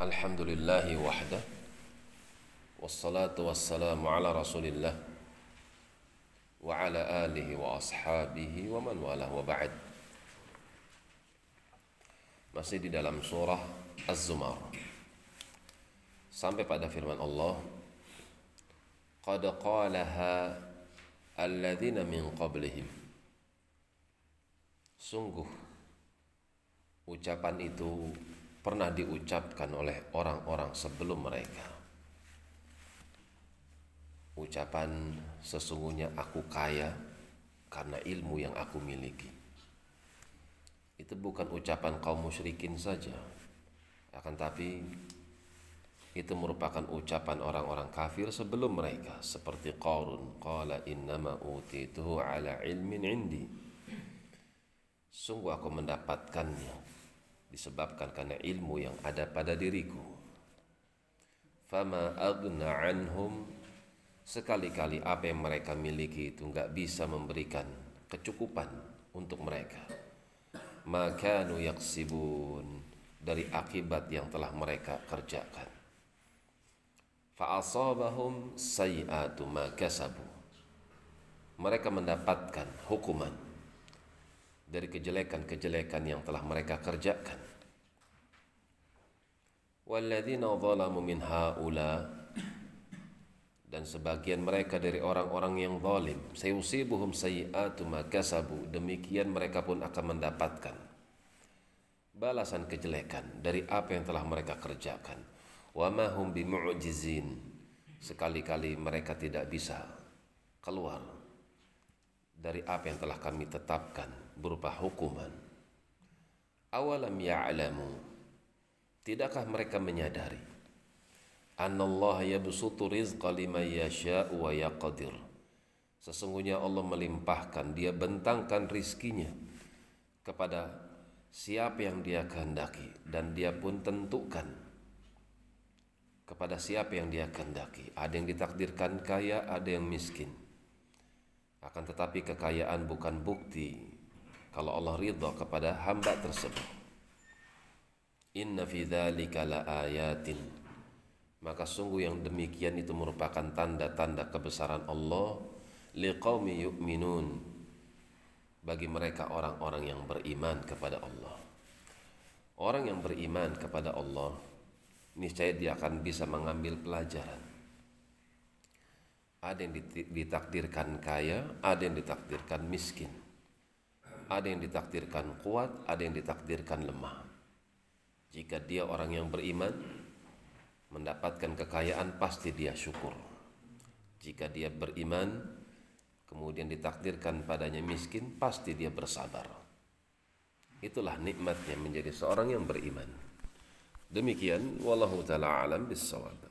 الحمد لله وحده والصلاة والسلام على رسول الله وعلى آله وأصحابه ومن والاه وبعد. مسجد di dalam surah Az-Zumar. Sampai pada firman Allah قد قالها الذين من قبلهم sungguh ucapan itu pernah diucapkan oleh orang-orang sebelum mereka. Ucapan sesungguhnya aku kaya karena ilmu yang aku miliki. Itu bukan ucapan kaum musyrikin saja. Akan tapi itu merupakan ucapan orang-orang kafir sebelum mereka seperti Qarun qala innama utituhu ala ilmin indi. Sungguh aku mendapatkannya disebabkan karena ilmu yang ada pada diriku fama agna anhum sekali-kali apa yang mereka miliki itu enggak bisa memberikan kecukupan untuk mereka makanu yaksibun dari akibat yang telah mereka kerjakan. Fa'asabahum sayi'atu ma kasabu. Mereka mendapatkan hukuman dari kejelekan-kejelekan yang telah mereka kerjakan. Min haula dan sebagian mereka dari orang-orang yang zalim sayusibuhum sayyi'atu ma kasabu demikian mereka pun akan mendapatkan balasan kejelekan dari apa yang telah mereka kerjakan wa ma hum bimu'jizin sekali-kali mereka tidak bisa keluar dari apa yang telah kami tetapkan berupa hukuman awalam ya'lamu tidakkah mereka menyadari Anallah yabsutu rizqa liman yasha'u wa yaqdir. Sesungguhnya Allah melimpahkan, Dia bentangkan rizkinya kepada siapa yang Dia kehendaki dan Dia pun tentukan kepada siapa yang Dia kehendaki. Ada yang ditakdirkan kaya, ada yang miskin. Akan tetapi kekayaan bukan bukti kalau Allah ridha kepada hamba tersebut. Inna fi dzalika laayatin maka sungguh yang demikian itu merupakan tanda-tanda kebesaran Allah liqaumi yu'minun bagi mereka orang-orang yang beriman kepada Allah. Orang yang beriman kepada Allah niscaya dia akan bisa mengambil pelajaran. Ada yang ditakdirkan kaya, ada yang ditakdirkan miskin. Ada yang ditakdirkan kuat, ada yang ditakdirkan lemah. Jika dia orang yang beriman, mendapatkan kekayaan pasti dia syukur. Jika dia beriman, kemudian ditakdirkan padanya miskin, pasti dia bersabar. Itulah nikmatnya menjadi seorang yang beriman. Demikian wallahu taala alam bisawab.